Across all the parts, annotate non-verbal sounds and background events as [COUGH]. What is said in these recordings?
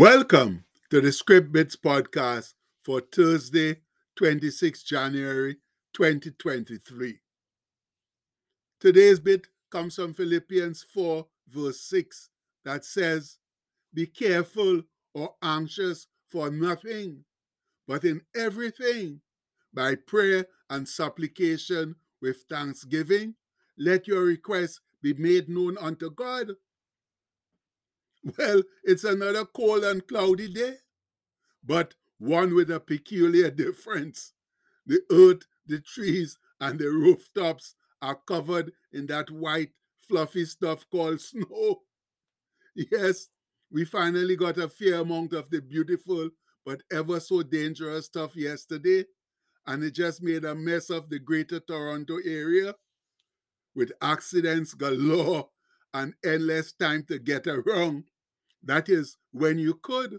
Welcome to the Script Bits podcast for Thursday, 26 January 2023. Today's bit comes from Philippians 4, verse 6, that says, Be careful or anxious for nothing, but in everything, by prayer and supplication with thanksgiving, let your requests be made known unto God. Well, it's another cold and cloudy day, but one with a peculiar difference. The earth, the trees, and the rooftops are covered in that white, fluffy stuff called [LAUGHS] snow. Yes, we finally got a fair amount of the beautiful but ever so dangerous stuff yesterday, and it just made a mess of the greater Toronto area with accidents galore and endless time to get around. That is when you could.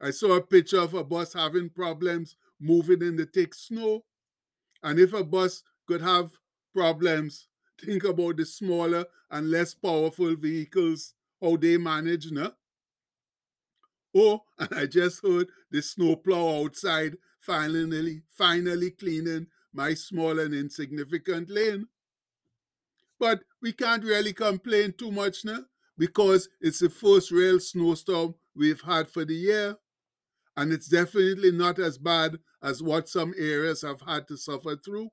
I saw a picture of a bus having problems moving in the thick snow. And if a bus could have problems, [LAUGHS] think about the smaller and less powerful vehicles, how they manage, no? Oh, [LAUGHS] and I just heard the snowplow outside finally finally cleaning my small and insignificant lane. But we can't really complain too much now because it's the first real snowstorm we've had for the year. And it's definitely not as bad as what some areas have had to suffer through.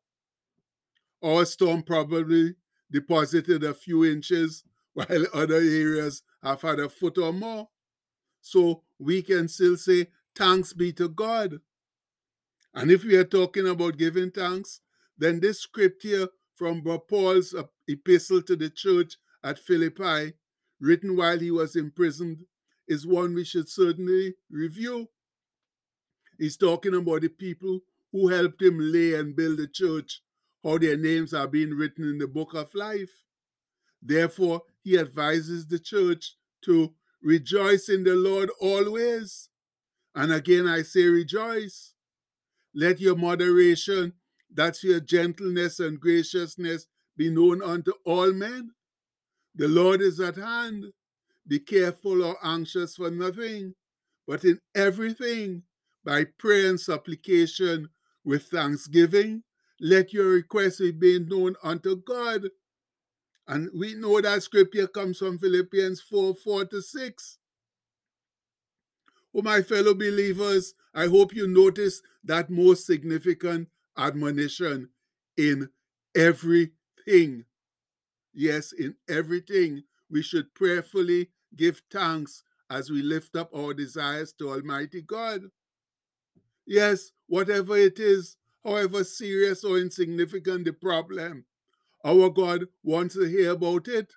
Our storm probably deposited a few inches, [LAUGHS] while other areas have had a foot or more. So we can still say, thanks be to God. And if we are talking about giving thanks, then this script here from Paul's uh, epistle to the church at Philippi written while he was imprisoned, is one we should certainly review. He's talking about the people who helped him lay and build the church, how their names are being written in the book of life. Therefore, he advises the church to rejoice in the Lord always. And again, I say rejoice. Let your moderation, that's your gentleness and graciousness, be known unto all men. The Lord is at hand. Be careful or anxious for nothing, but in everything, by prayer and supplication with thanksgiving, let your requests be made known unto God. And we know that scripture comes from Philippians 4 4 to 6. Oh, my fellow believers, I hope you notice that most significant admonition in everything. Yes, in everything we should prayerfully give thanks as we lift up our desires to Almighty God. Yes, whatever it is, however serious or insignificant the problem, our God wants to hear about it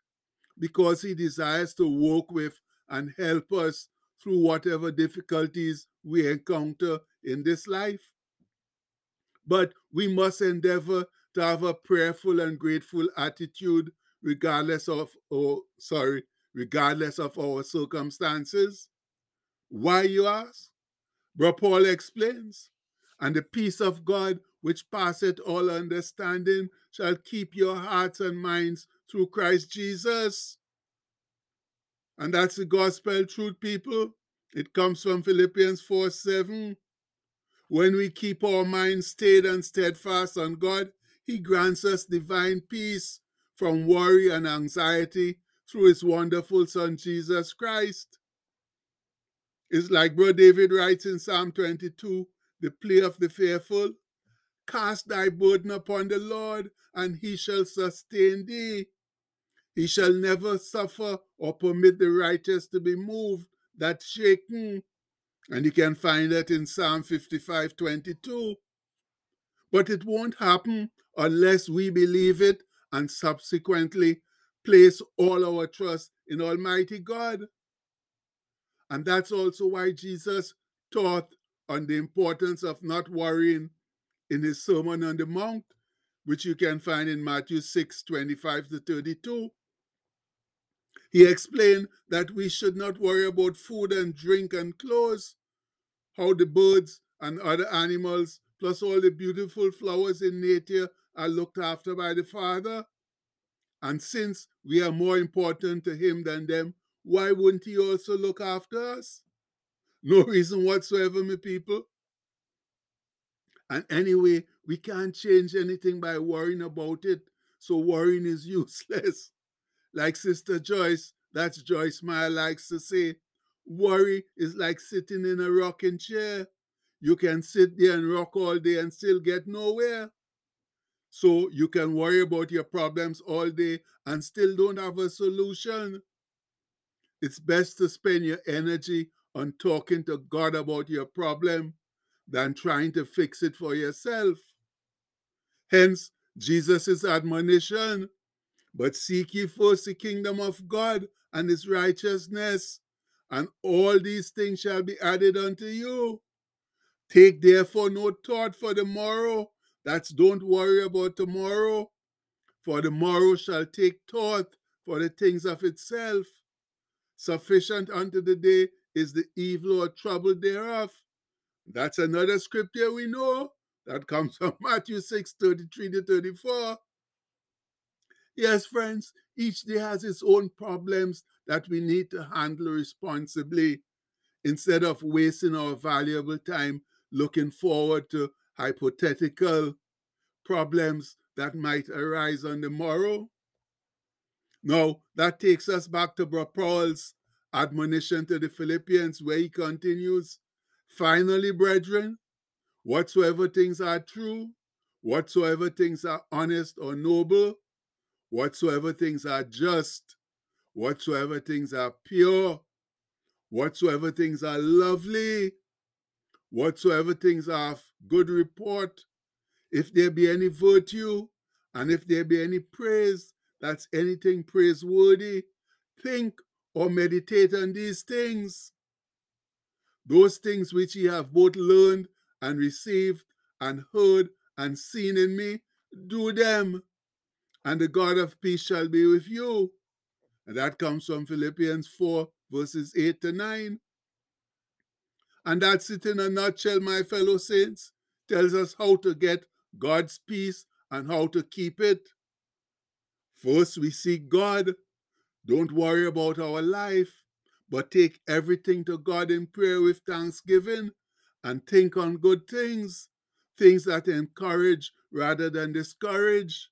because He desires to work with and help us through whatever difficulties we encounter in this life. But we must endeavor to have a prayerful and grateful attitude regardless of or sorry, regardless of our circumstances. Why you ask? Bro Paul explains, and the peace of God which passeth all understanding shall keep your hearts and minds through Christ Jesus. And that's the gospel truth, people. It comes from Philippians 4 7. When we keep our minds stayed and steadfast on God, He grants us divine peace from worry and anxiety through his wonderful son Jesus Christ. It's like Bro David writes in Psalm 22, the plea of the fearful Cast thy burden upon the Lord, and he shall sustain thee. He shall never suffer or permit the righteous to be moved, that shaken. And you can find that in Psalm 55 22. But it won't happen unless we believe it and subsequently place all our trust in Almighty God. And that's also why Jesus taught on the importance of not worrying in his Sermon on the Mount, which you can find in Matthew 6 25 to 32. He explained that we should not worry about food and drink and clothes, how the birds and other animals, plus all the beautiful flowers in nature, are looked after by the Father. And since we are more important to Him than them, why wouldn't He also look after us? No [LAUGHS] reason whatsoever, my people. And anyway, we can't change anything by worrying about it. So worrying is [LAUGHS] useless. Like Sister Joyce, that's Joyce Meyer likes to say, worry is like sitting in a rocking chair. You can sit there and rock all day and still get nowhere. So you can worry about your problems all day and still don't have a solution. It's best to spend your energy on talking to God about your problem than trying to fix it for yourself. Hence, Jesus' admonition but seek ye first the kingdom of God and his righteousness, and all these things shall be added unto you. Take therefore no thought for the morrow. That's don't worry about tomorrow, for the morrow shall take thought for the things of itself. Sufficient unto the day is the evil or trouble thereof. That's another scripture we know that comes from [LAUGHS] Matthew 6 33 to 34. Yes, friends, each day has its own problems that we need to handle responsibly instead of wasting our valuable time looking forward to hypothetical problems that might arise on the morrow. Now, that takes us back to Paul's admonition to the Philippians, where he continues Finally, brethren, whatsoever things are true, whatsoever things are honest or noble, whatsoever things are just, whatsoever things are pure, whatsoever things are lovely, whatsoever things are of good report, if there be any virtue, and if there be any praise, that's anything praiseworthy, think or meditate on these things. Those things which ye have both learned and received and heard and seen in me, do them, and the God of peace shall be with you. And that comes from Philippians 4, verses 8 to 9. And that's it in a nutshell, my fellow saints. Tells us how to get God's peace and how to keep it. First, we seek God. Don't worry about our life, but take everything to God in prayer with thanksgiving and think on good things, things that encourage rather than discourage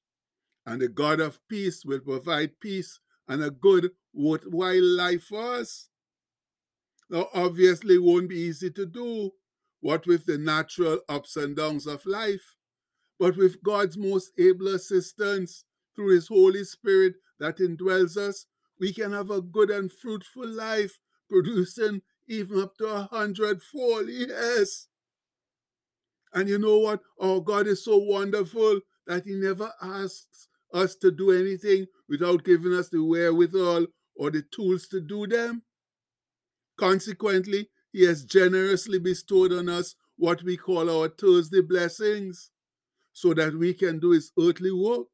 and the God of peace will provide peace and a good, worthwhile life for us. Now, obviously, it won't be easy to do, what with the natural ups and downs of life, but with God's most able assistance through His Holy Spirit that indwells us, we can have a good and fruitful life, producing even up to a hundredfold. Yes. And you know what? Our God is so wonderful that He never asks us to do anything without giving us the wherewithal or the tools to do them. Consequently, He has generously bestowed on us what we call our Thursday blessings so that we can do His earthly work.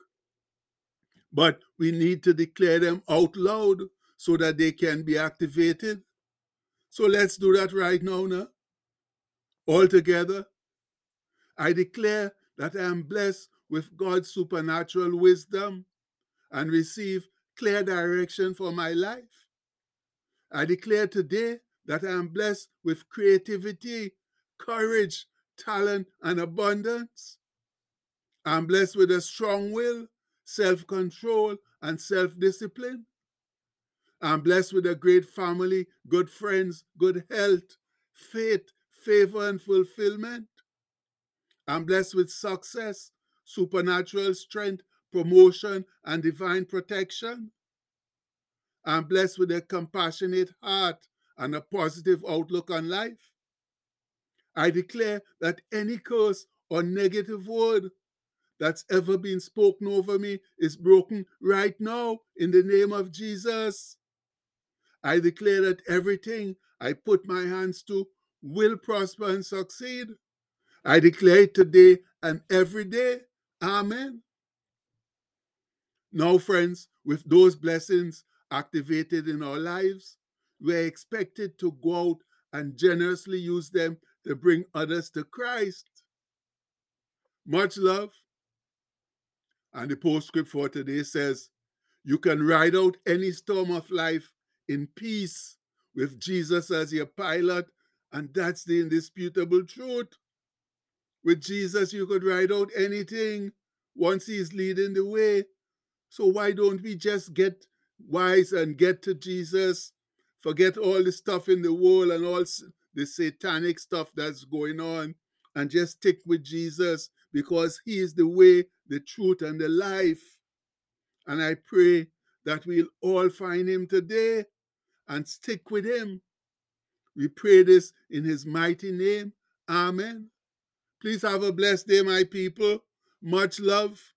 But we need to declare them out loud so that they can be activated. So let's do that right now, now. All together. I declare that I am blessed with God's supernatural wisdom and receive clear direction for my life. I declare today that I am blessed with creativity, courage, talent, and abundance. I'm blessed with a strong will, self control, and self discipline. I'm blessed with a great family, good friends, good health, faith, favor, and fulfillment. I'm blessed with success, supernatural strength, promotion, and divine protection. I'm blessed with a compassionate heart and a positive outlook on life. I declare that any curse or negative word that's ever been spoken over me is broken right now in the name of Jesus. I declare that everything I put my hands to will prosper and succeed. I declare it today and every day Amen. Now, friends, with those blessings activated in our lives, we're expected to go out and generously use them to bring others to Christ. Much love. And the postscript for today says, You can ride out any storm of life in peace with Jesus as your pilot And that's the indisputable truth. With Jesus, you could write out anything once he's leading the way. So why don't we just get wise and get to Jesus? Forget all the stuff in the world and all the satanic stuff that's going on and just stick with Jesus because he is the way, the truth, and the life. And I pray that we'll all find him today and stick with him. We pray this in his mighty name. Amen. Please have a blessed day, my people. Much love.